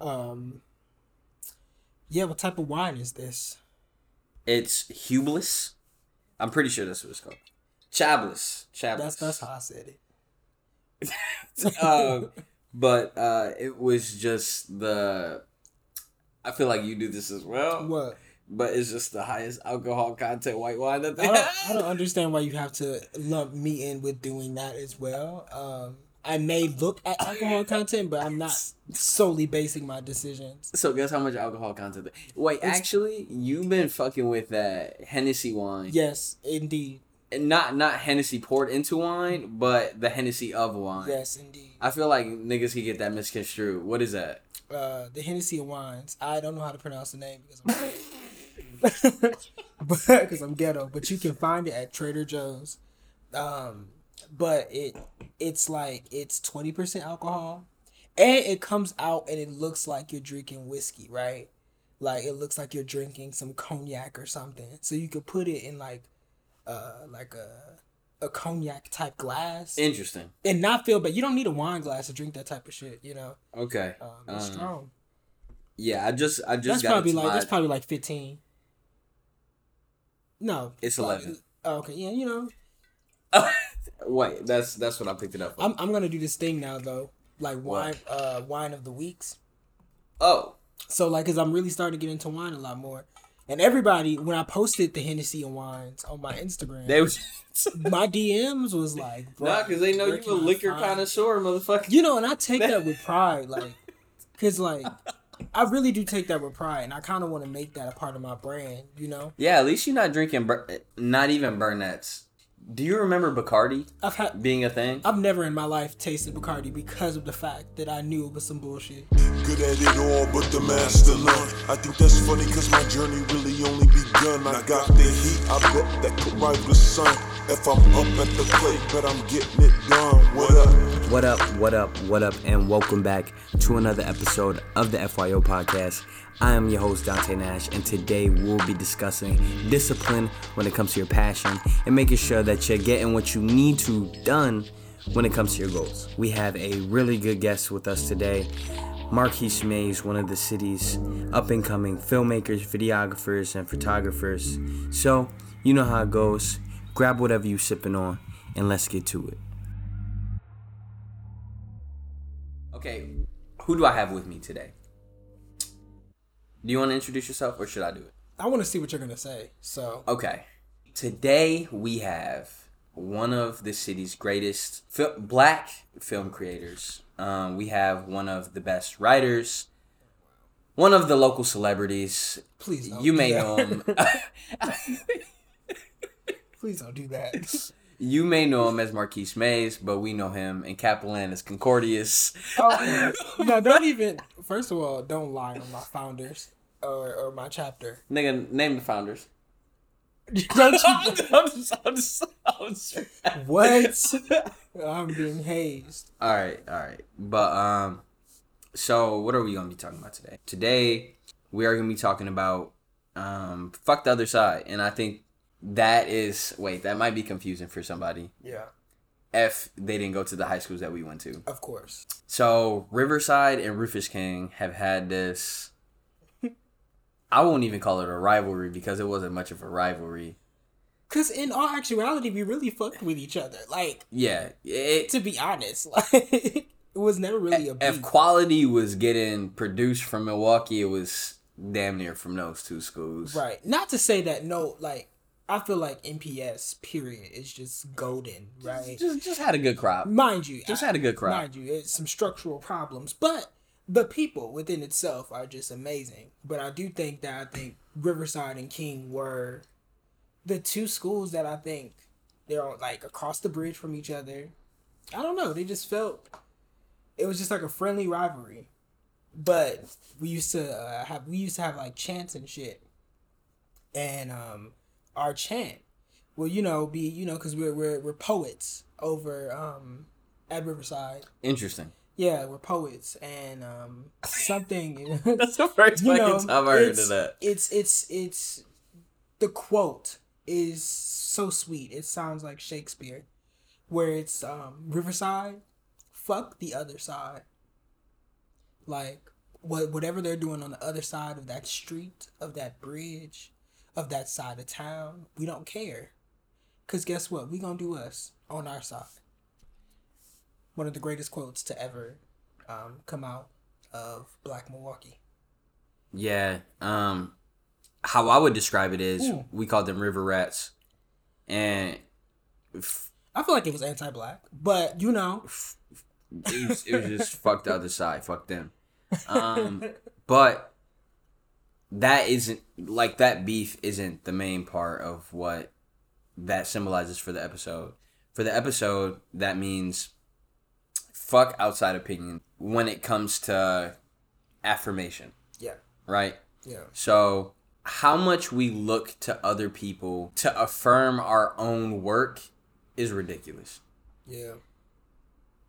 Um. Yeah, what type of wine is this? It's Hublis. I'm pretty sure that's what it's called. Chablis. Chablis. That's that's how I said it. um, but uh, it was just the. I feel like you do this as well. What? But it's just the highest alcohol content white wine that I don't, have. I don't understand why you have to lump me in with doing that as well. Um, I may look at alcohol content, but I'm not solely basing my decisions. So guess how much alcohol content? Wait, It's- actually, you've been fucking with that Hennessy wine. Yes, indeed. And not not Hennessy poured into wine, but the Hennessy of wine. Yes, indeed. I feel like niggas can get that misconstrued. What is that? Uh, the Hennessy of wines. I don't know how to pronounce the name because I'm because I'm ghetto. But you can find it at Trader Joe's. Um, but it it's like it's twenty percent alcohol, and it comes out and it looks like you're drinking whiskey, right? Like it looks like you're drinking some cognac or something. So you could put it in like, uh, like a a cognac type glass Interesting. and not feel bad. You don't need a wine glass to drink that type of shit. You know, Okay. um, it's Um, strong. Yeah, I just I just That's got probably like my- that's probably like fifteen. No, It's like- 11. oh, okay, yeah, you know, Wait, that's that's what I picked it up. I'm I'm gonna do this thing now though, like wine, uh, wine of the weeks. oh, So like, cause I'm really starting to get into wine a lot more, and everybody when I posted the Hennessy and wines on my Instagram, they was my DMs was like, nah, because they know you a liquor connoisseur, motherfucker. You know, and I take that with pride, like, cause like, I really do take that with pride, and I kind of want to make that a part of my brand. You know, Yeah, at least you're not drinking, bur- not even Burnett's. Do you remember Bacardi I've had being a thing? I've never in my life tasted Bacardi because of the fact that I knew it was some bullshit. Good at it all, but the master none. I think that's funny, cause my journey really only begun. I got the heat, I bet that could rival the sun. If I'm up at the plate, but I'm getting it done. What up? What up, what up, what up, and welcome back to another episode of the FYO podcast. I am your host, Dante Nash, and today we'll be discussing discipline when it comes to your passion and making sure that you're getting what you need to done when it comes to your goals. We have a really good guest with us today. Marquise Mays, one of the city's up and coming filmmakers, videographers, and photographers. So, you know how it goes. Grab whatever you're sipping on, and let's get to it. Okay, who do I have with me today? Do you want to introduce yourself, or should I do it? I want to see what you're gonna say. So Okay. Today we have one of the city's greatest fil- black film creators. Um, we have one of the best writers, one of the local celebrities. please, don't You do may that. know him. please don't do that. you may know him as Marquise Mays, but we know him in Capillan as Concordius. oh, no, don't even. First of all, don't lie on my founders or, or my chapter. Nigga, name the founders. Don't I'm just, I'm just, I'm just, what? I'm being hazed. All right, all right. But um so what are we going to be talking about today? Today we are going to be talking about um fuck the other side and I think that is wait, that might be confusing for somebody Yeah, if they didn't go to the high schools that we went to. of course. So Riverside and Rufus King have had this I won't even call it a rivalry because it wasn't much of a rivalry. Cause in all actuality, we really fucked with each other. Like Yeah, it, to be honest, like it was never really a if quality was getting produced from Milwaukee, it was damn near from those two schools. Right. Not to say that no, like I feel like MPS period is just golden, right? Just just had a good crop. Mind you, Just I- had a good crop. Mind you, it's some structural problems, but the people within itself are just amazing. But I do think that I think Riverside and King were the two schools that I think they're on, like across the bridge from each other. I don't know. They just felt it was just like a friendly rivalry. But we used to uh, have we used to have like chants and shit, and um, our chant will you know be you know because we're we're we're poets over um at Riverside. Interesting. Yeah, we're poets, and um, something. That's the first you know, fucking time I heard of that. It's it's it's the quote is so sweet. It sounds like Shakespeare, where it's um, Riverside, fuck the other side. Like what whatever they're doing on the other side of that street, of that bridge, of that side of town, we don't care. Cause guess what? We gonna do us on our side. One of the greatest quotes to ever um, come out of Black Milwaukee. Yeah. Um, how I would describe it is Ooh. we called them river rats, and f- I feel like it was anti-black, but you know, it was, it was just fuck the other side, fuck them. Um, but that isn't like that beef isn't the main part of what that symbolizes for the episode. For the episode, that means fuck outside opinion when it comes to affirmation, yeah, right? yeah, So, how much we look to other people to affirm our own work is ridiculous. yeah,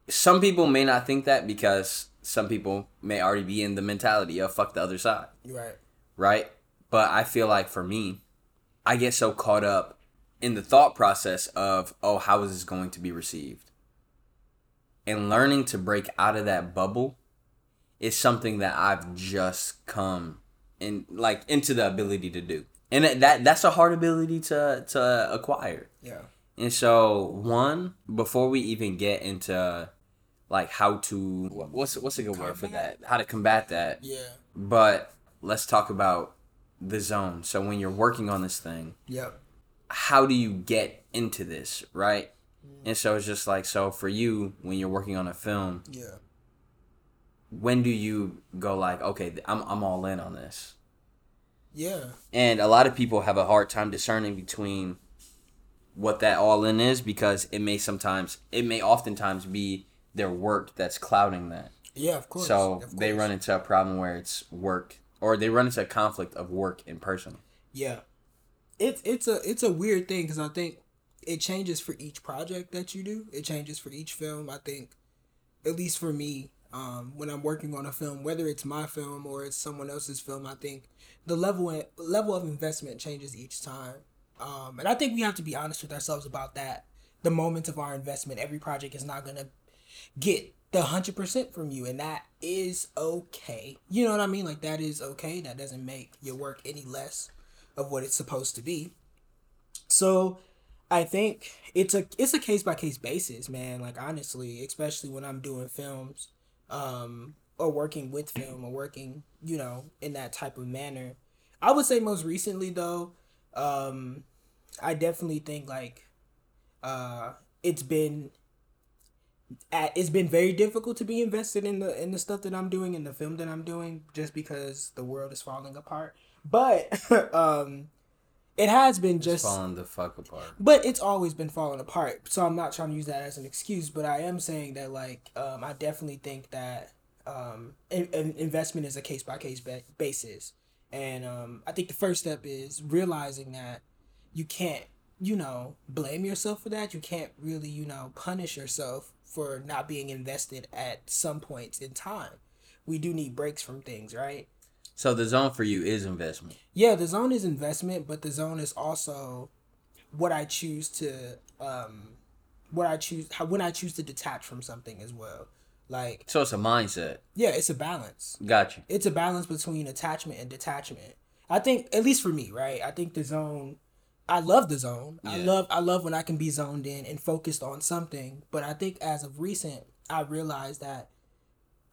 Some people may not think that because some people may already be in the mentality of fuck the other side, right. Right? But I feel like for me, I get so caught up in the thought process of, oh, how is this going to be received? And learning to break out of that bubble is something that I've just come in like into the ability to do. And that- that that's a hard ability to to acquire. Yeah, And so, one, before we even get into like how to what's what's a good word for that? How to combat that. yeah, But let's talk about the zone. So when you're working on this thing, yep, how do you get into this, right? Mm. And so it's just like so for you when you're working on a film, yeah. when do you go like, okay, I'm I'm all in on this? Yeah, And a lot of people have a hard time discerning between what that all in is because it may sometimes it may oftentimes be their work that's clouding that. yeah, of course. so of they run into a problem where it's work or they run into a conflict of work and personal. Yeah, it's it's a it's a weird thing because I think it changes for each project that you do. It changes for each film. I think, at least for me, um, when I'm working on a film, whether it's my film or it's someone else's film, I think the level level of investment changes each time. Um, and I think we have to be honest with ourselves about that. The moment of our investment, every project is not gonna get the hundred percent from you, and that is okay. You know what I mean? Like that is okay. That doesn't make your work any less of what it's supposed to be. So I think it's a it's a case by case basis, man. Like honestly, especially when I'm doing films, um, or working with film or working, you know, in that type of manner. I would say most recently though, um, I definitely think like uh it's been it's been very difficult to be invested in the in the stuff that I'm doing in the film that I'm doing just because the world is falling apart. But um it has been just falling the fuck apart. but it's always been falling apart. So I'm not trying to use that as an excuse, but I am saying that like um, I definitely think that um, in, in- investment is a case by case basis, and um, I think the first step is realizing that you can't you know blame yourself for that. You can't really you know punish yourself for not being invested at some points in time. We do need breaks from things, right? So the zone for you is investment. Yeah, the zone is investment, but the zone is also what I choose to um what I choose how when I choose to detach from something as well. Like So it's a mindset. yeah, it's a balance. Got you. It's a balance between attachment and detachment. I think at least for me, right? I think the zone I love the zone. I love I love when I can be zoned in and focused on something, but I think as of recent I realized that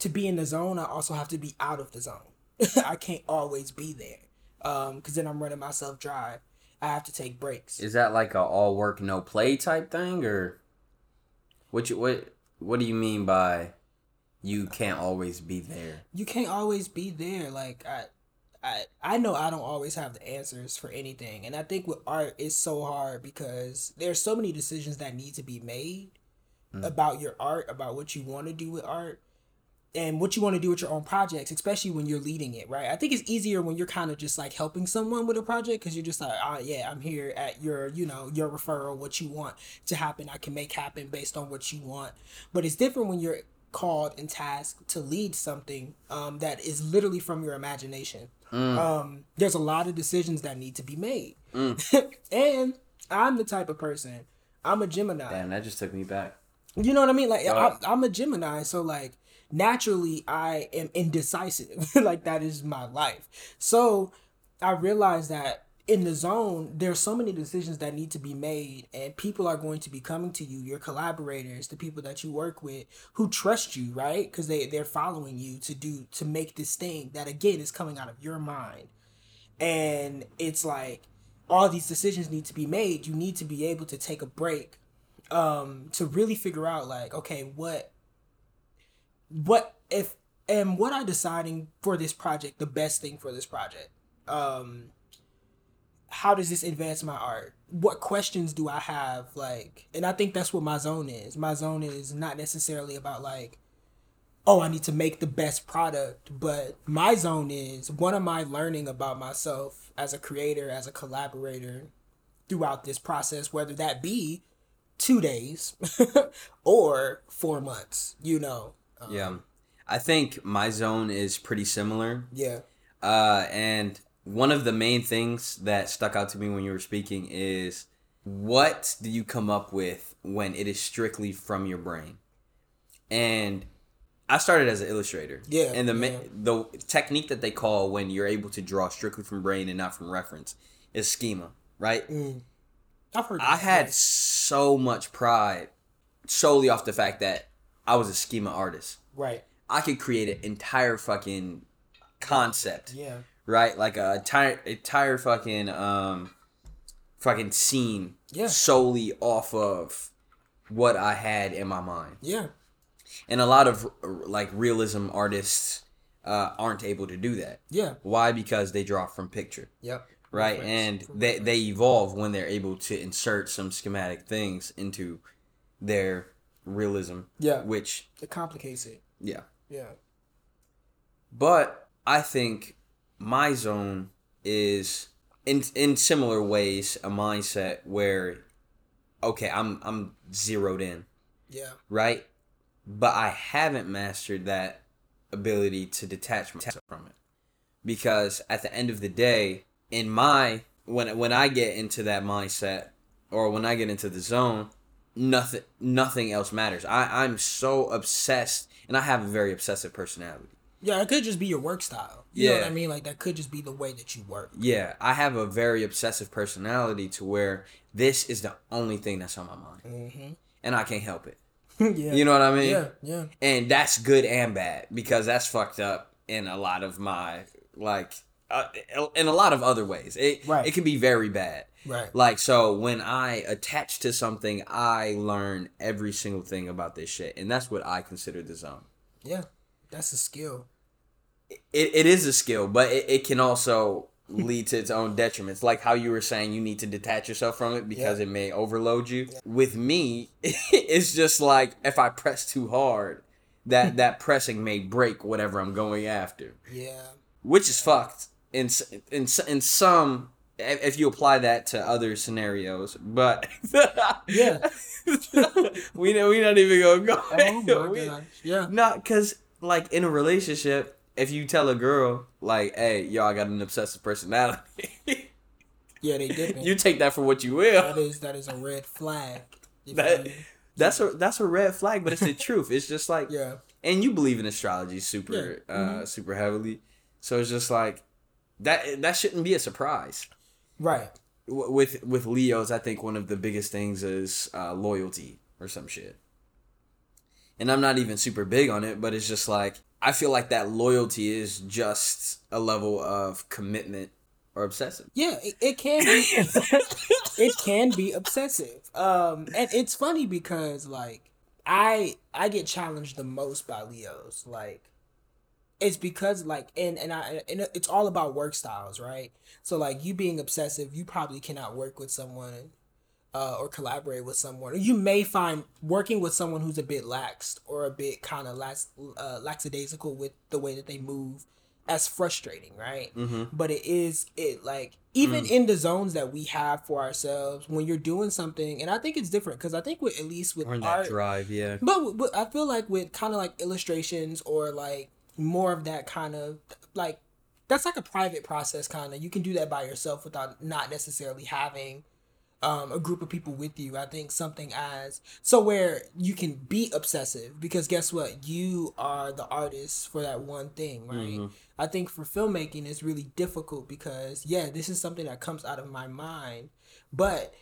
to be in the zone, I also have to be out of the zone. I can't always be there. Um, cause then I'm running myself dry. I have to take breaks. Is that like a all work no play type thing or what you what what do you mean by you can't always be there? you can't always be there. Like I, I, I know I don't always have the answers for anything, and I think with art it's so hard because there's so many decisions that need to be made hmm. about your art, about what you want to do with art, and what you want to do with your own projects, especially when you're leading it. Right? I think it's easier when you're kind of just like helping someone with a project because you're just like, oh yeah, I'm here at your, you know, your referral, what you want to happen, I can make happen based on what you want. But it's different when you're called and tasked to lead something um, that is literally from your imagination. Um, there's a lot of decisions that need to be made, and I'm the type of person. I'm a Gemini. Damn, that just took me back. You know what I mean? Like Uh, I'm, I'm a Gemini, so like naturally I am indecisive. like that is my life. So I realized that in the zone, there's so many decisions that need to be made, and people are going to be coming to you, your collaborators, the people that you work with, who trust you, right? Because they they're following you to do to make this thing that again is coming out of your mind, and it's like all these decisions need to be made. You need to be able to take a break, um, to really figure out like, okay, what, what if, and what I deciding for this project the best thing for this project, um how does this advance my art? What questions do I have? Like, and I think that's what my zone is. My zone is not necessarily about like, oh, I need to make the best product, but my zone is what am I learning about myself as a creator, as a collaborator throughout this process, whether that be two days or four months, you know? Um, Yeah. I think my zone is pretty similar. Yeah. Uh, and one of the main things that stuck out to me when you were speaking is what do you come up with when it is strictly from your brain? And I started as an illustrator. Yeah, And the yeah. the technique that they call when you're able to draw strictly from brain and not from reference is schema, right? Mm. I've heard I had so much pride solely off the fact that I was a schema artist. Right. I could create an entire fucking concept Yeah. Right? Like a entire entire fucking um fucking scene Yeah. solely off of what I had in my mind. Yeah. And a lot of like realism artists uh, aren't able to do that. Yeah. Why? Because they draw from picture, Yep. right? Reference. And they they evolve when they're able to insert some schematic things into their realism. Yeah. Which It complicates it. yeah. Yeah. But I think my zone is in in similar ways a mindset where okay, I'm I'm zeroed in, Yeah. right? But I haven't mastered that ability to detach myself from it. Because at the end of the day, in my when when I get into that mindset or when I get into the zone, nothing nothing else matters. I, I'm so obsessed and I have a very obsessive personality. Yeah, it could just be your work style. You know what I mean? Like that could just be the way that you work. Yeah, I have a very obsessive personality to where this is the only thing that's on my mind, and I can't help it. yeah. You know what I mean? Yeah, yeah. And that's good and bad because that's fucked up in a lot of my like uh, in a lot of other ways. It Right. it can be very bad. Right. Like so when I attach to something, I learn every single thing about this shit, and that's what I consider the zone. Yeah. That's a skill. It, it is a skill, but it, it can also lead to its own detriments. Like how you were saying, you need to detach yourself from it because Yeah. it may overload you. With me, it's just like if I press too hard, that that pressing may break whatever I'm going after, Yeah. which is fucked in in in some. If you apply that to other scenarios, but Yeah. we know we not even gonna go. Oh We-. Yeah. not because like in a relationship, if you tell a girl like, "Hey, yo, I got an obsessive personality," Yeah, they dipping. you take that for what you will. is that is a red flag. That that's a that's a red flag, but it's the truth. It's just like, Yeah. and you believe in astrology super Yeah. uh super heavily, so it's just like that that shouldn't be a surprise. Right. W- With with Leos, I think one of the biggest things is uh, loyalty or some shit. And I'm not even super big on it, but it's just like I feel like that loyalty is just a level of commitment or obsessive. Yeah, it, it can be it can be obsessive. Um and it's funny because like I I get challenged the most by Leos. Like it's because like and and I and it's all about work styles, right? So like you being obsessive, you probably cannot work with someone uh, or collaborate with someone. Or you may find working with someone who's a bit lax or a bit kind of lax, uh, lackadaisical with the way that they move as frustrating, right? Mm-hmm. But it is it like even in the zones that we have for ourselves when you're doing something, and I think it's different because I think with at least with Or that art, drive, yeah. but, but I feel like with kind of like illustrations or like more of that kind of like that's like a private process kind of. You can do that by yourself without not necessarily having um, a group of people with you. I think something as so where you can be obsessive because guess what? You are the artist for that one thing, right? I think for filmmaking it's really difficult because yeah, this is something that comes out of my mind, but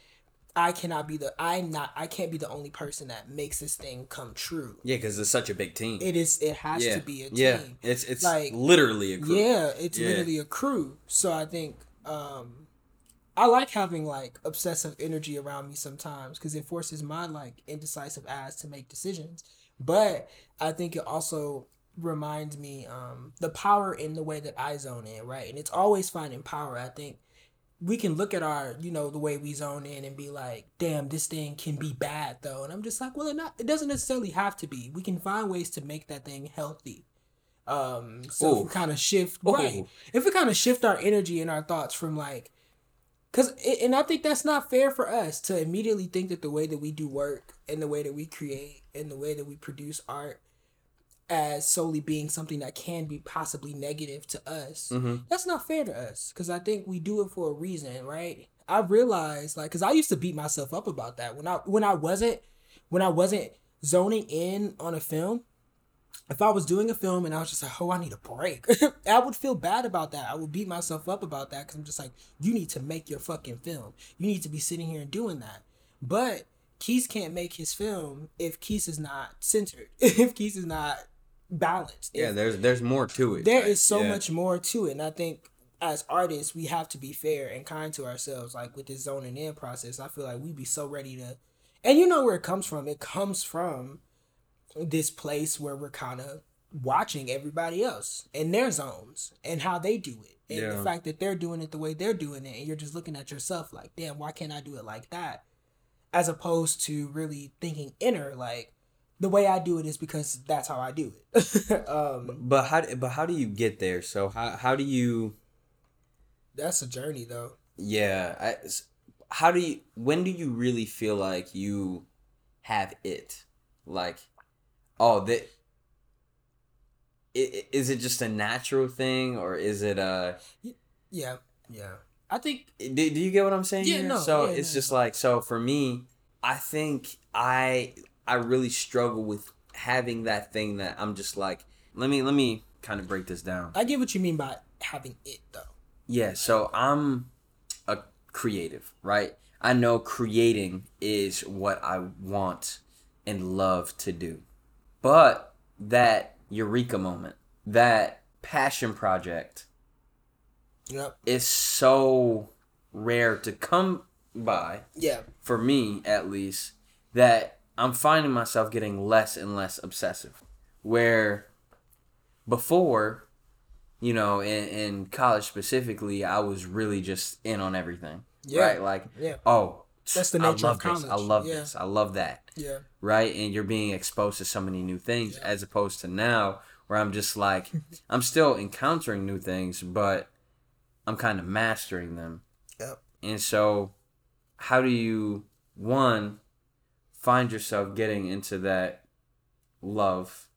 I cannot be the I'm not I can't be the only person that makes this thing come true. Yeah, because it's such a big team. It is it has yeah, to be a team. yeah. It's it's Like, literally a crew. Yeah, it's Yeah. literally a crew. So I think um I like having like obsessive energy around me sometimes because it forces my like indecisive ass to make decisions. But I think it also reminds me um the power in the way that I zone in, right? And it's always finding power. I think we can look at our, you know, the way we zone in and be like, damn, this thing can be bad though. And I'm just like, well, it not it doesn't necessarily have to be. We can find ways to make that thing healthy. Um so if we kind of shift Ooh. right. If we kind of shift our energy and our thoughts from like Cause and I think that's not fair for us to immediately think that the way that we do work and the way that we create and the way that we produce art as solely being something that can be possibly negative to us. Mm-hmm. That's not fair to us because I think we do it for a reason, right? I realized like because I used to beat myself up about that when I when I wasn't when I wasn't zoning in on a film. If I was doing a film and I was just like, oh, I need a break, I would feel bad about that. I would beat myself up about that because I'm just like, you need to make your fucking film. You need to be sitting here and doing that. But Keys can't make his film if Keys is not centered, if Keys is not balanced. Yeah, if there's there's more to it. there right? is so Yeah. much more to it and i think as artists we have to be fair and kind to ourselves like with this zoning in process i feel like we'd be so ready to and you know where it comes from it comes from this place where we're kind of watching everybody else in their zones and how they do it and the fact that they're doing it the way they're doing it and you're just looking at yourself like damn why can't i do it like that as opposed to really thinking inner like the way i do it is because that's how i do it um But how but how do you get there? So how how do you That's a journey though. yeah, I, how do you when do you really feel like you have it? Like oh, that is it just a natural thing or is it a Yeah, yeah. I think do, do you get what I'm saying Yeah, here? no, so yeah, it's just like so for me, I think I I really struggle with having that thing that I'm just like let me let me kind of break this down. I get what you mean by having it though. Yeah, so I'm a creative, right? I know creating is what I want and love to do. But that eureka moment, that passion project Yep. is so rare to come by, Yeah. for me at least, that I'm finding myself getting less and less obsessive. Where before, you know, in, in college specifically, I was really just in on everything. Yeah. Right? Like, Yeah. oh, That's the I nature love of this. I love Yeah. this. I love that. Yeah. Right? And you're being exposed to so many new things Yeah. as opposed to now where I'm just like, I'm still encountering new things, but I'm kind of mastering them. Yep. And so, how do you, one, find yourself getting into that love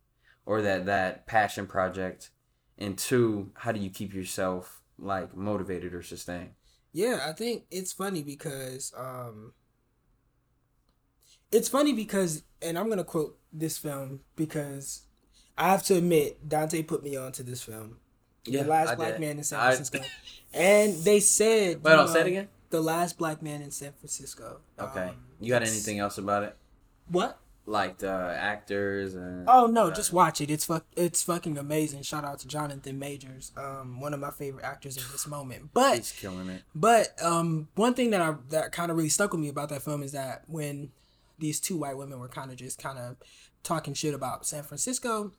or that, that passion project? And two, how do you keep yourself like motivated or sustained? Yeah, I think it's funny because um it's funny because and I'm gonna quote this film because I have to admit Dante put me on to this film. Yeah, the last I black did. man in San I- Francisco. and they said Wait, no, say it again. The last black man in San Francisco. Okay. Um, you got anything else about it? What? Like the actors and Oh no, just watch it. It's fuck it's fucking amazing. Shout out to Jonathan Majors, um, one of my favorite actors in this moment. But he's killing it. But um, one thing that I that kind of really stuck with me about that film is that when these two white women were kind of just kind of talking shit about San Francisco,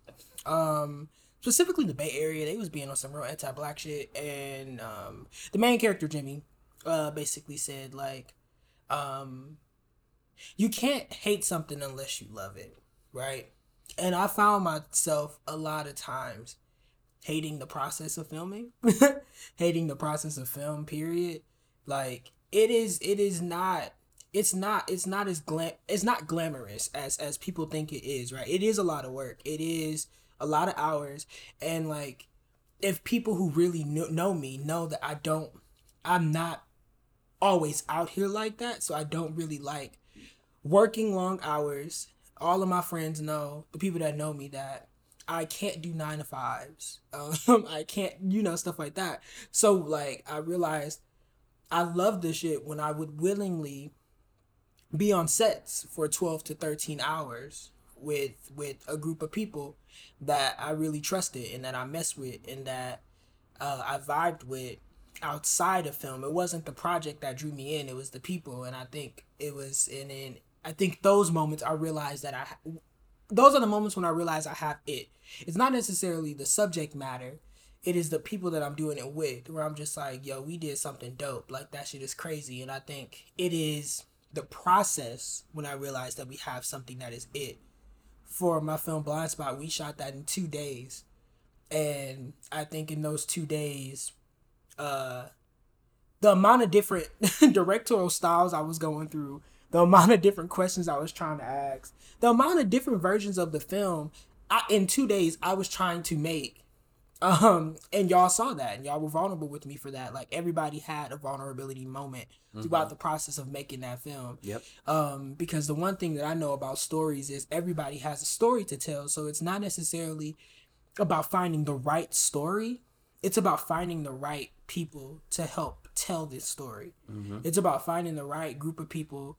um, specifically the Bay Area, they was being on some real anti-black shit, and um, the main character Jimmy, uh, basically said like, um, you can't hate something unless you love it, right? And I found myself a lot of times hating the process of filming, hating the process of film. Period. Like it is. It is not. It's not. It's not as glam. It's not glamorous as as people think it is. Right. It is a lot of work. It is a lot of hours. And like, if people who really know, know me know that I don't. I'm not always out here like that, so I don't really like working long hours. All of my friends know, the people that know me, that I can't do nine to fives. Um, I can't, you know, stuff like that. So like, I realized I love this shit when I would willingly be on sets for 12 to 13 hours with with a group of people that I really trusted and that I messed with and that uh, I vibed with outside of film. It wasn't the project that drew me in; it was the people, and I think it was. And in I think those moments I realized that I. Those are the moments when I realize I have it. It's not necessarily the subject matter. It is the people that I'm doing it with, where I'm just like, yo, we did something dope. Like that shit is crazy, and I think it is the process when I realized that we have something that is it. For my film Blind Spot, we shot that in two days. And I think in those two days, uh, the amount of different directorial styles I was going through, the amount of different questions I was trying to ask, the amount of different versions of the film, I, in two days I was trying to make um, and y'all saw that, and y'all were vulnerable with me for that. Like everybody had a vulnerability moment throughout the process of making that film. Yep. Um, because the one thing that I know about stories is everybody has a story to tell, so it's not necessarily about finding the right story. It's about finding the right people to help tell this story. It's about finding the right group of people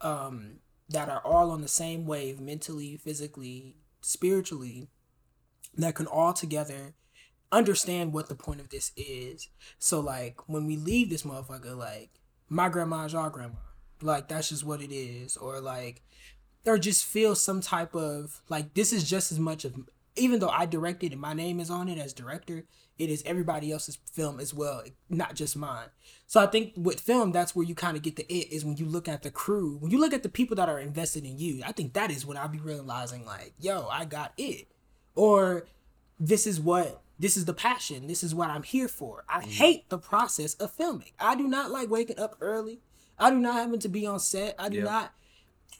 um, that are all on the same wave mentally, physically, spiritually, that can all together understand what the point of this is. So like when we leave this motherfucker, like my grandma's your grandma. Like that's just what it is. Or like or just feel some type of like this is just as much of even though I directed and my name is on it as director, it is everybody else's film as well, not just mine. So I think with film, that's where you kind of get the it is when you look at the crew, when you look at the people that are invested in you. I think that is when I'll be realizing like, yo, I got it, or this is what this is the passion. This is what I'm here for. I mm. hate the process of filming. I do not like waking up early. I do not having to be on set. I do Yeah. not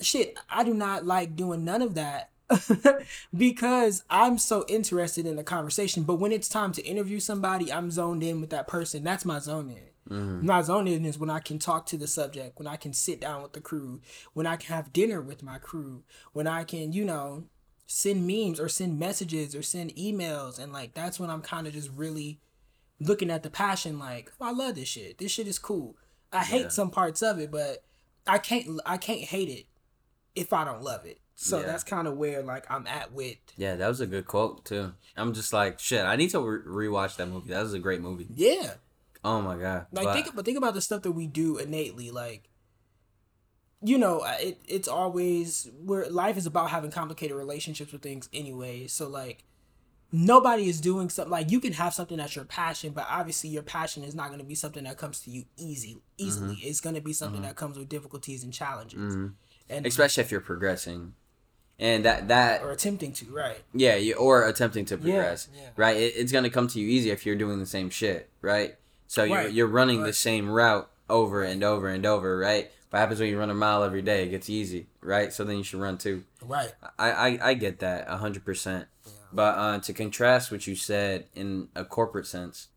shit. I do not like doing none of that because I'm so interested in the conversation. But when it's time to interview somebody, I'm zoned in with that person. That's my zone in. Mm-hmm. My zone in is when I can talk to the subject, when I can sit down with the crew, when I can have dinner with my crew, when I can, you know, send memes or send messages or send emails. And like, that's when I'm kind of just really looking at the passion like, oh, I love this shit. This shit is cool. I hate some parts of it, but I can't, I can't hate it if I don't love it. So Yeah. that's kind of where like I'm at with Yeah, that was a good quote too. I'm just like, shit. I need to re- rewatch that movie. That was a great movie. yeah. Oh my god. Like But- think about think about the stuff that we do innately. Like, you know, it it's always where life is about having complicated relationships with things anyway. So like, nobody is doing something like you can have something that's your passion, but obviously your passion is not going to be something that comes to you easy easily. Mm-hmm. It's going to be something that comes with difficulties and challenges, and especially if you're progressing, and that that or attempting to right. Yeah, you, or attempting to progress, yeah. right? It, it's gonna come to you easy if you're doing the same shit, right? So you're Right, you're running the same route over and over and over, right? What happens when you run a mile every day? It gets easy, right? So then you should run two. Right. I I, I get that a hundred percent. But uh, to contrast what you said in a corporate sense,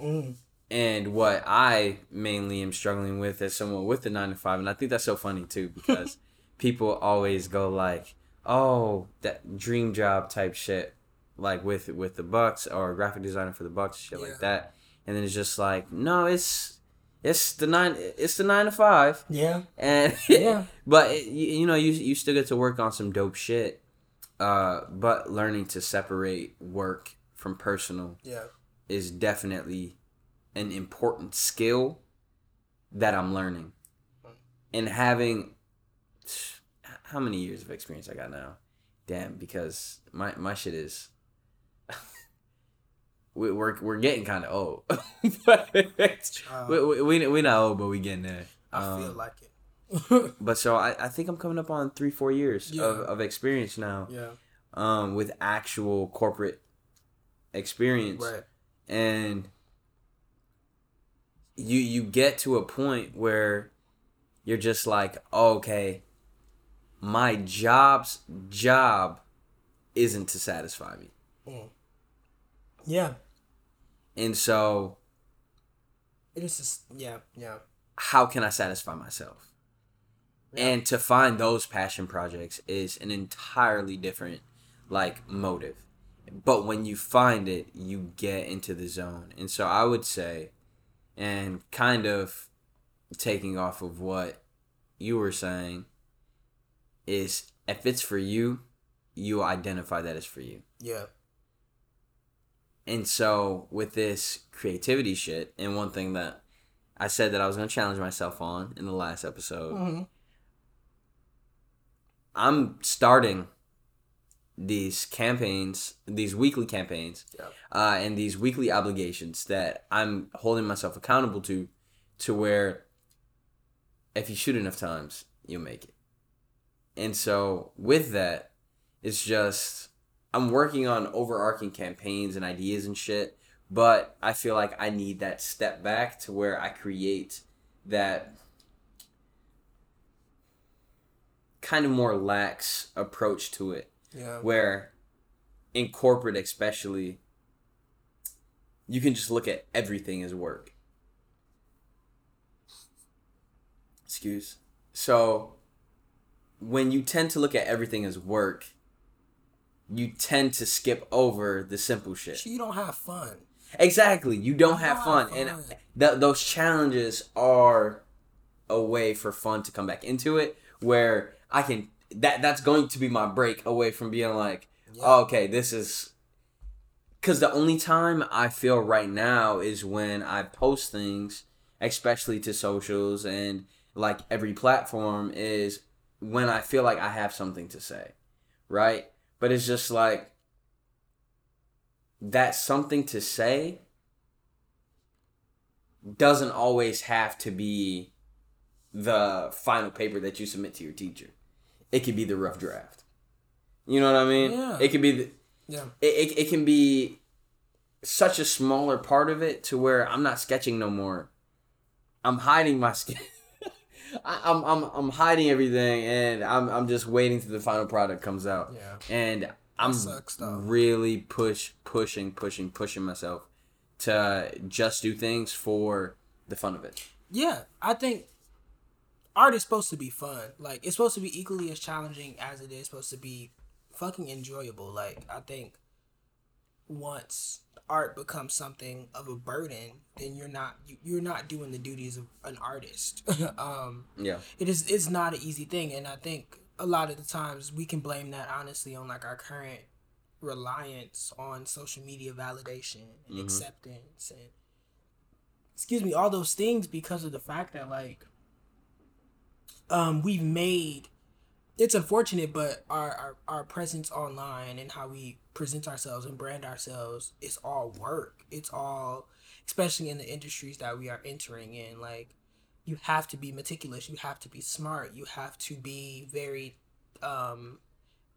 Mm. and what I mainly am struggling with as someone with the nine to five, and I think that's so funny too because people always go like, "Oh, that dream job type shit," like with with the Bucks or graphic designer for the Bucks, shit Yeah. like that, and then it's just like, no, it's it's the nine, it's the nine to five, Yeah. and Yeah. but it, you, you know you you still get to work on some dope shit, uh, but learning to separate work from personal Yeah. is definitely an important skill that I'm learning. And having how many years of experience I got now? Damn, because my my shit is we, we're we're getting kind of old. but we, we, we we not old, but we getting there. I feel Um, like it. But so I, I think I'm coming up on three four years Yeah. of, of experience now. yeah. Um, with actual corporate experience Right. and you you get to a point where you're just like okay my job's job isn't to satisfy me Yeah. And so It is just yeah. Yeah. how can I satisfy myself? And to find those passion projects is an entirely different like motive. But when you find it, you get into the zone. And so I would say and kind of taking off of what you were saying is if it's for you, you identify that it's for you. Yeah. And so with this creativity shit, and one thing that I said that I was gonna challenge myself on in the last episode, Mm-hmm. I'm starting these campaigns, these weekly campaigns, Yep. uh, and these weekly obligations that I'm holding myself accountable to, to where if you shoot enough times, you'll make it. And so with that, it's just I'm working on overarching campaigns and ideas and shit, but I feel like I need that step back to where I create that kind of more lax approach to it. Yeah. where in corporate especially you can just look at everything as work. Excuse? So when you tend to look at everything as work you tend to skip over the simple shit. You don't have fun. exactly you don't have don't fun. have and th- those challenges are a way for fun to come back into it where i can that that's going to be my break away from being like oh, okay this is because the only time i feel right now is when i post things especially to socials and like every platform is when i feel like i have something to say right but it's just like that something to say doesn't always have to be the final paper that you submit to your teacher. It could be the rough draft. You know what I mean? Yeah. It could be the, Yeah. it, it, it can be such a smaller part of it to where I'm not sketching no more. I'm hiding my sketch. I'm, I'm I'm hiding everything and I'm I'm just waiting till the final product comes out. Yeah. And I'm sucks, really push pushing pushing pushing myself to just do things for the fun of it. Yeah, I think art is supposed to be fun. Like it's supposed to be equally as challenging as it is supposed to be fucking enjoyable. Like I think once art becomes something of a burden, then you're not you, you're not doing the duties of an artist. um Yeah. it is it's not an easy thing and i think a lot of the times we can blame that honestly on like our current reliance on social media validation and acceptance and excuse me all those things because of the fact that like um we've made it's unfortunate but our, our our presence online and how we present ourselves and brand ourselves is all work. It's all especially in the industries that we are entering in like you have to be meticulous. You have to be smart. You have to be very um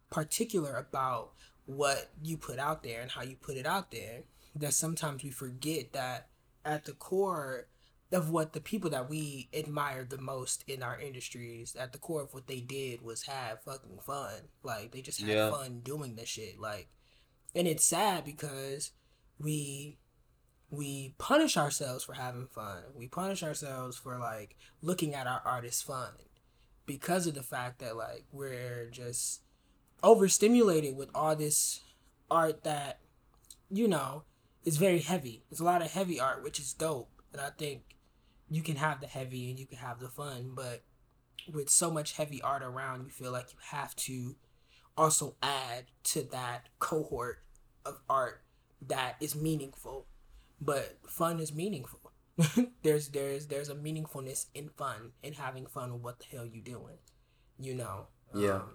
particular about what you put out there and how you put it out there. That sometimes we forget that at the core of what the people that we admire the most in our industries at the core of what they did was have fucking fun like they just had Yeah. fun doing this shit like and it's sad because we we punish ourselves for having fun. We punish ourselves for like looking at our artists fun because of the fact that like we're just overstimulated with all this art that you know is very heavy. It's a lot of heavy art, which is dope. And I think you can have the heavy and you can have the fun, but with so much heavy art around, you feel like you have to also add to that cohort of art that is meaningful. But fun is meaningful. There's there's there's a meaningfulness in fun and having fun with what the hell you doing you know? Yeah. Um,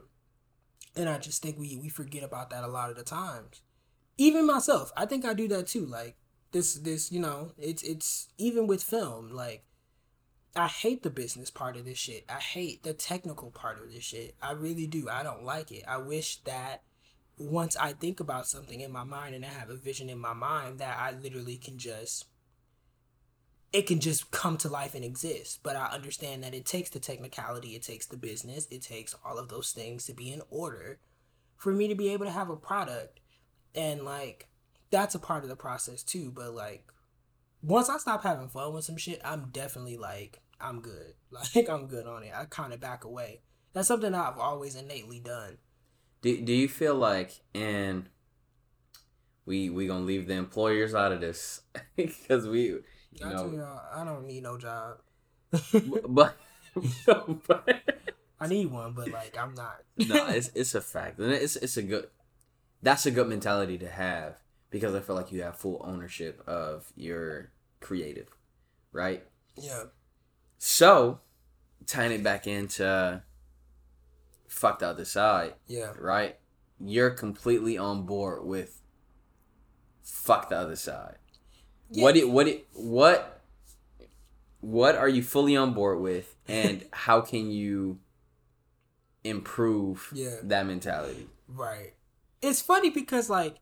and i just think we we forget about that a lot of the times. Even myself i think i do that too like this this you know it's it's even with film like I hate the business part of this shit. I hate the technical part of this shit. I really do. I don't like it. I wish that once I think about something in my mind and I have a vision in my mind that I literally can just it can just come to life and exist. But I understand that it takes the technicality, it takes the business, it takes all of those things to be in order for me to be able to have a product. And like that's a part of the process too, but like once I stop having fun with some shit, I'm definitely like I'm good. Like I'm good on it. I kind of back away. That's something I've always innately done. Do, do you feel like and we we gonna leave the employers out of this because we you I, know y'all, I don't need no job. but, but I need one, but like I'm not. no it's it's a fact and it's it's a good that's a good mentality to have because I feel like you have full ownership of your creative right yeah. so tying it back into fuck the other side Yeah. right? You're completely on board with fuck the other side. What it what it what what are you fully on board with and how can you improve Yeah. that mentality? Right. It's funny because like,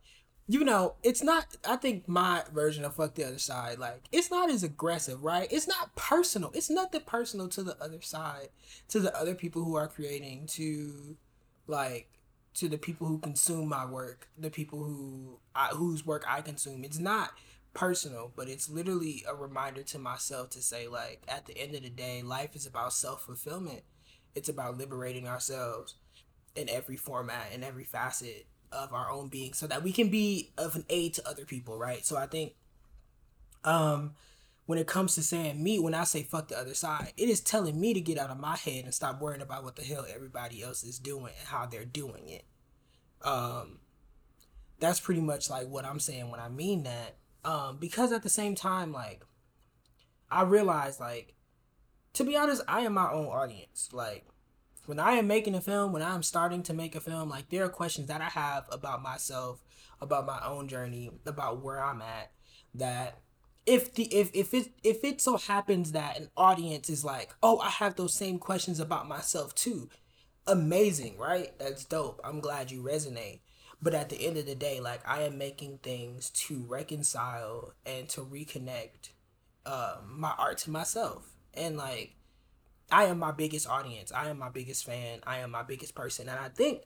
you know, it's not I think my version of fuck the other side, like, it's not as aggressive, right? It's not personal. It's nothing personal to the other side, to the other people who are creating, to like to the people who consume my work, the people who I, whose work I consume. It's not personal, but it's literally a reminder to myself to say like at the end of the day, life is about self-fulfillment. It's about liberating ourselves in every format in every facet of our own being so that we can be of an aid to other people right? So i think um when it comes to saying me when i say fuck the other side it is telling me to get out of my head and stop worrying about what the hell everybody else is doing and how they're doing it. Um that's pretty much like what i'm saying when i mean that. Um because at the same time like i realize like to be honest i am my own audience. Like when I am making a film, when I'm starting to make a film, like there are questions that I have about myself, about my own journey, about where I'm at. That if the if if it if it so happens that an audience is like, oh, I have those same questions about myself too, amazing, right? That's dope. I'm glad you resonate. But at the end of the day, like I am making things to reconcile and to reconnect uh, my art to myself, and like I am my biggest audience. I am my biggest fan. I am my biggest person. And I think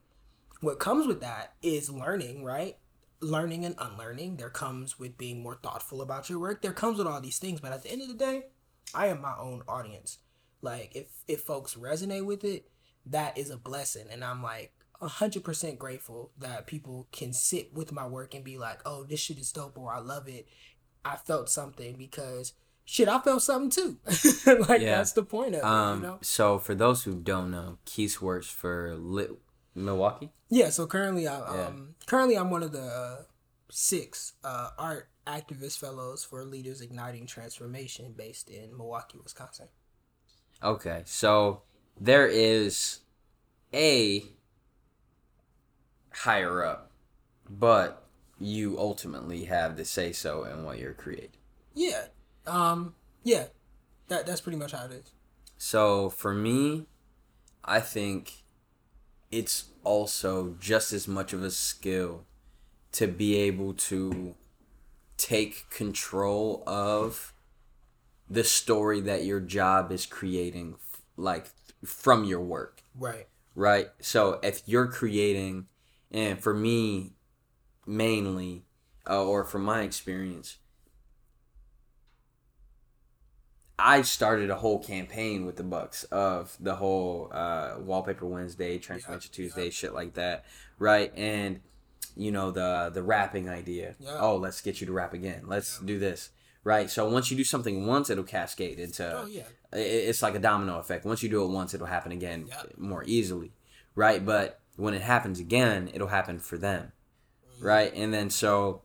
what comes with that is learning, right? Learning and unlearning. There comes with being more thoughtful about your work. There comes with all these things. But at the end of the day, I am my own audience. Like if if folks resonate with it, that is a blessing. And I'm like hundred percent grateful that people can sit with my work and be like, oh, this shit is dope or I love it. I felt something because shit, I felt something too. like Yeah. that's the point of Um it, you know. so for those who don't know, Keith works for Lit Milwaukee. Yeah. So currently, I Yeah. um currently I'm one of the uh, six uh, art activist fellows for Leaders Igniting Transformation, based in Milwaukee, Wisconsin. Okay, so there is a higher up, but you ultimately have the say so in what you're creating. Yeah. Um. Yeah. That that's pretty much how it is. So for me, I think it's also just as much of a skill to be able to take control of the story that your job is creating like from your work Right. right so if you're creating and for me mainly uh, or from my experience i started a whole campaign with the bucks of the whole uh, wallpaper wednesday transformation tuesday shit like that right and you know the the rapping idea Yeah. oh let's get you to rap again let's do this right so once you do something once it'll cascade into Oh yeah. it's like a domino effect. Once you do it once, it'll happen again Yeah. more easily, right? But when it happens again, it'll happen for them, right? And then so,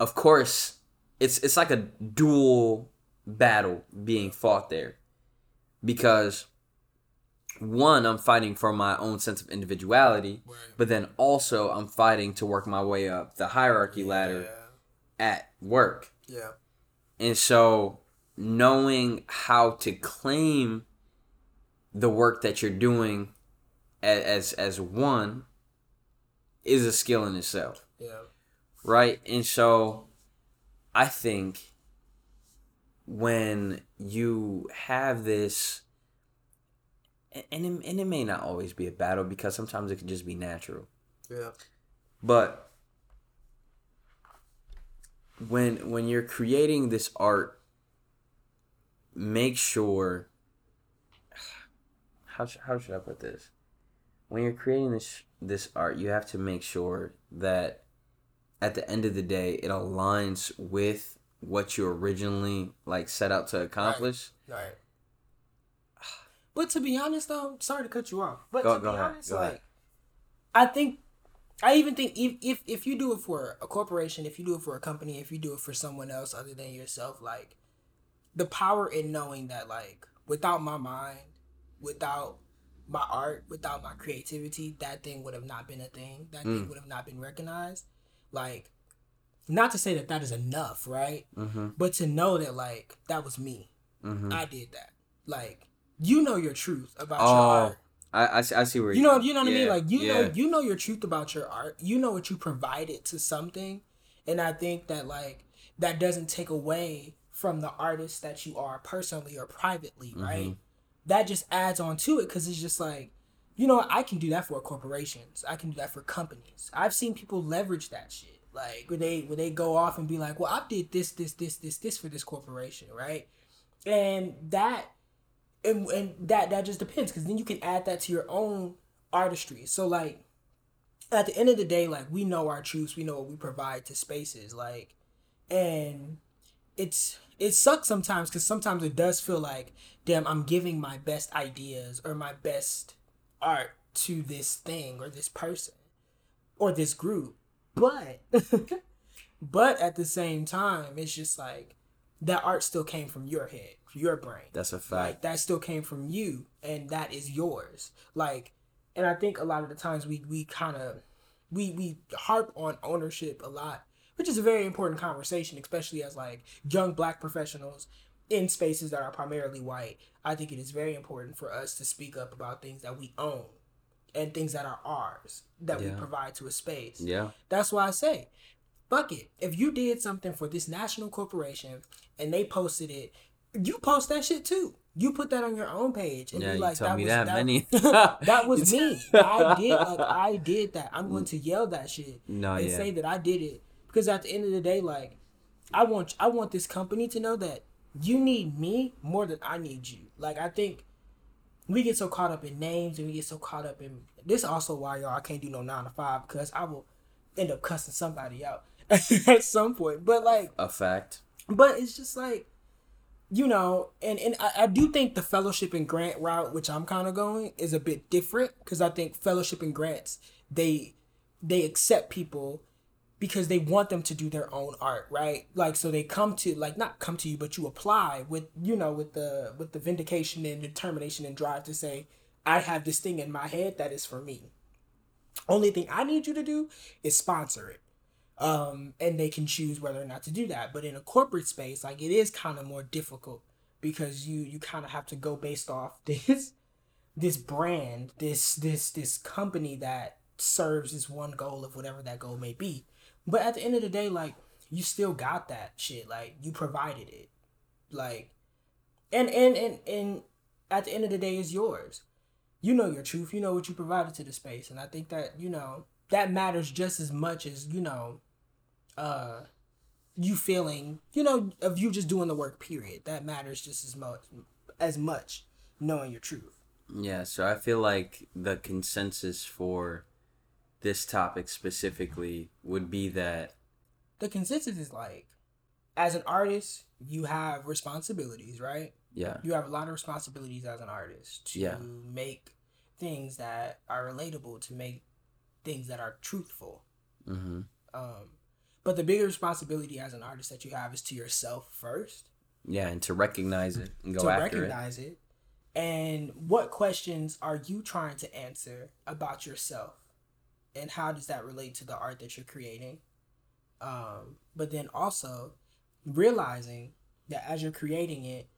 of course, it's it's like a dual battle being fought there, because one, I'm fighting for my own sense of individuality, Right. but then also I'm fighting to work my way up the hierarchy ladder at work. Yeah. And so knowing how to claim the work that you're doing as as, as one is a skill in itself, Yeah. right? And so I think when you have this and it, and it may not always be a battle because sometimes it can just be natural. Yeah. But when when you're creating this art, make sure. How how should I put this? When you're creating this this art, you have to make sure that at the end of the day, it aligns with what you originally like set out to accomplish. Right. But to be honest, though, sorry to cut you off. But Go- to go be ahead, honest, go like, ahead. I think, I even think if, if if you do it for a corporation, if you do it for a company, if you do it for someone else other than yourself, like, the power in knowing that, like, without my mind, without my art, without my creativity, that thing would have not been a thing. That Mm. thing would have not been recognized. Like, not to say that that is enough, right? Mm-hmm. But to know that, like, that was me. Mm-hmm. I did that. Like you know your truth about your Oh, art. I, I see, I see where You know, you know what I mean. Like you yeah. know, you know your truth about your art. You know what you provided to something, and I think that like that doesn't take away from the artist that you are personally or privately, Mm-hmm. right? That just adds on to it because it's just like, you know, I can do that for corporations. I can do that for companies. I've seen people leverage that shit. Like when they when they go off and be like, well, I did this, this, this, this, this for this corporation, right? And that and, and that that just depends because then you can add that to your own artistry so like at the end of the day like we know our truths we know what we provide to spaces like and it's it sucks sometimes because sometimes it does feel like damn i'm giving my best ideas or my best art to this thing or this person or this group but but at the same time it's just like that art still came from your head your brain. That's a fact. like that still came from you and that is yours. Like and i think a lot of the times we we kind of we we harp on ownership a lot which is a very important conversation especially as like young black professionals in spaces that are primarily white. I think it is very important for us to speak up about things that we own and things that are ours that we provide to a space yeah. that's why I say, fuck it. If you did something for this national corporation and they posted it, you post that shit too. You put that on your own page and Yeah, be like, that me was that that, many. that was me. I did like I did that. I'm going to yell that shit No, and yeah. say that I did it because at the end of the day, like I want I want this company to know that you need me more than I need you. Like I think we get so caught up in names and we get so caught up in this. Also, why y'all I can't do no nine to five because I will end up cussing somebody out at some point. But like, A fact. but it's just like, you know, and and I, I do think the fellowship and grant route, which I'm kind of going, is a bit different because I think fellowship and grants they they accept people because they want them to do their own art, right? Like so they come to like not come to you, but you apply with you know with the with the vindication and determination and drive to say, I have this thing in my head that is for me. Only thing I need you to do is sponsor it. Um, and they can choose whether or not to do that. But in a corporate space, like it is kind of more difficult because you you kind of have to go based off this this brand, this this this company that serves this one goal of whatever that goal may be. But at the end of the day, like you still got that shit. Like you provided it. Like and and and and at the end of the day is yours. You know your truth. You know what you provided to the space. And I think that, you know, that matters just as much as, you know, uh you feeling, you know, of you just doing the work, period. That matters just as much as much knowing your truth. Yeah, so I feel like the consensus for this topic specifically would be that The consensus is like as an artist, you have responsibilities, right? yeah, you have a lot of responsibilities as an artist to Yeah. make things that are relatable to make things that are truthful hmm um but the bigger responsibility as an artist that you have is to yourself first yeah, and to recognize it and go to after it. recognize it. and what questions are you trying to answer about yourself and how does that relate to the art that you're creating? Um but then also realizing that as you're creating it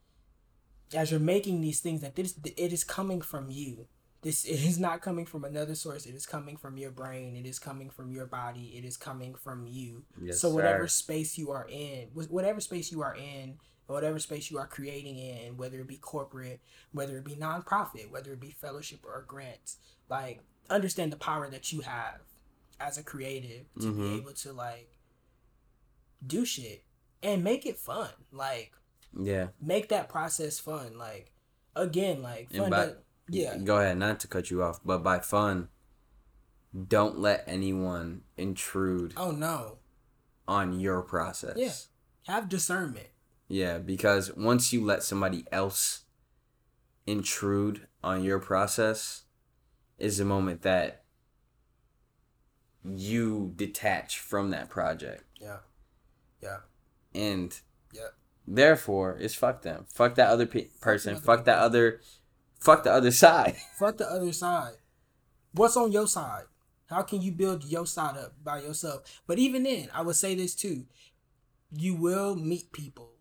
as you're making these things that this it is coming from you. This it is not coming from another source. It is coming from your brain. It is coming from your body. It is coming from you. Yes, so whatever sir. space you are in whatever space you are in whatever space you are creating in whether it be corporate whether it be nonprofit whether it be fellowship or grants like understand the power that you have as a creative to be Mhm. able to like do shit and make it fun. Like Yeah. make that process fun. Like again, like fun. by- does- yeah, Go ahead, not to cut you off, but by fun, don't let anyone intrude oh no, on your process. Yeah. have discernment. Yeah, because once you let somebody else intrude on your process, is the moment that you detach from that project. Yeah, yeah, And yeah. therefore, it's fuck them. Fuck that other pe- person. other Fuck that other. Fuck the other side. Fuck the other side. What's on your side? How can you build your side up by yourself? But even then, I would say this too. You will meet people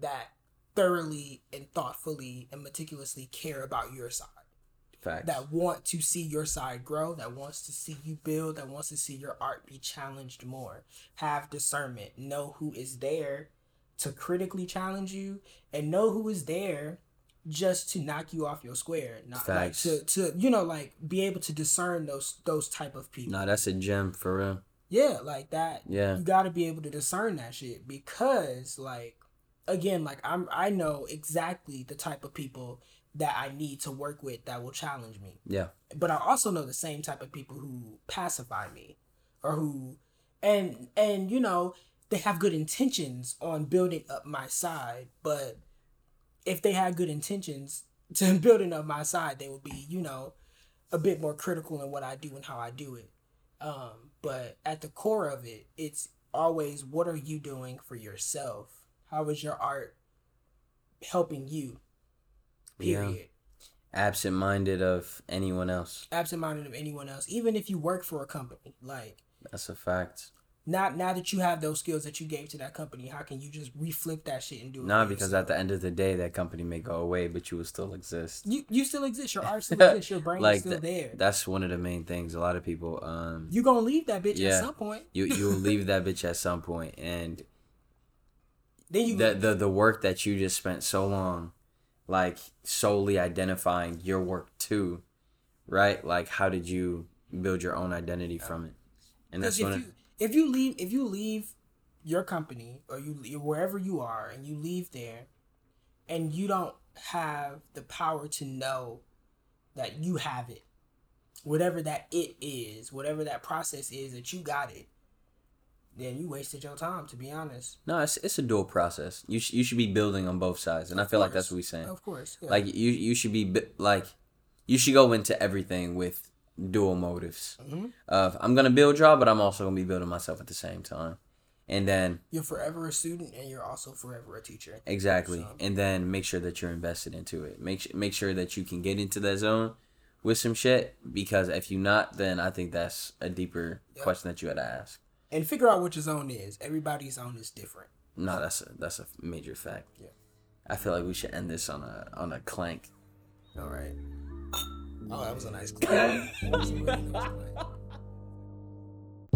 that thoroughly and thoughtfully and meticulously care about your side. Facts. That want to see your side grow, that wants to see you build, that wants to see your art be challenged more. Have discernment. Know who is there to critically challenge you and know who is there just to knock you off your square. Not like Facts. to, to you know, like be able to discern those those type of people. Nah, that's a gem for real. Yeah, like that. Yeah. You gotta be able to discern that shit because like again, like I'm I know exactly the type of people that I need to work with that will challenge me. Yeah. But I also know the same type of people who pacify me or who and and you know, they have good intentions on building up my side, but if they had good intentions to building up my side, they would be, you know, a bit more critical in what I do and how I do it. Um, but at the core of it, it's always what are you doing for yourself? How is your art helping you? Yeah. Period. Absent minded of anyone else. Absent minded of anyone else, even if you work for a company. Like That's a fact. now, now that you have those skills that you gave to that company, how can you just reflip that shit and do it? Nah, for because yourself? at the end of the day, that company may go away, but you will still exist. you you still exist. Your art still exists. Your brain is still th- there. That's one of the main things. A lot of people, um, You gonna leave that bitch Yeah. at some point. you you will leave that bitch at some point, and Then you the the the work that you just spent so long, like solely identifying your work too, right? Like, how did you build your own identity from it? And that's if one. you if you leave if you leave your company or you- wherever you are and you leave there, and you don't have the power to know that you have it, whatever that it is, whatever that process is that you got it, then you wasted your time. To be honest, no, it's it's a dual process. You sh- you should be building on both sides, and I feel like that's what we're saying. of course. yeah. Like you you should be like you should go into everything with dual motives Mm-hmm. of I'm gonna build y'all, but I'm also gonna be building myself at the same time, and then you're forever a student and you're also forever a teacher. exactly, So- and then make sure that you're invested into it. Make make sure that you can get into that zone with some shit because if you not, then I think that's a deeper Yep. question that you had to ask. And figure out what your zone is. Everybody's zone is different. No, that's a that's a major fact. Yeah. I feel like we should end this on a on a clank. All right. Oh, that was a nice clap. That was a really nice clap.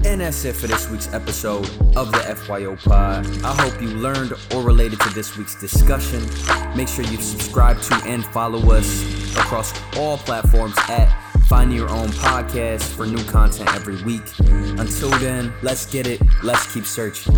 And that's it for this week's episode of the FYO Pod. I hope you learned or related to this week's discussion. Make sure you subscribe to and follow us across all platforms at Find Your Own Podcast for new content every week. Until then, let's get it. Let's keep searching.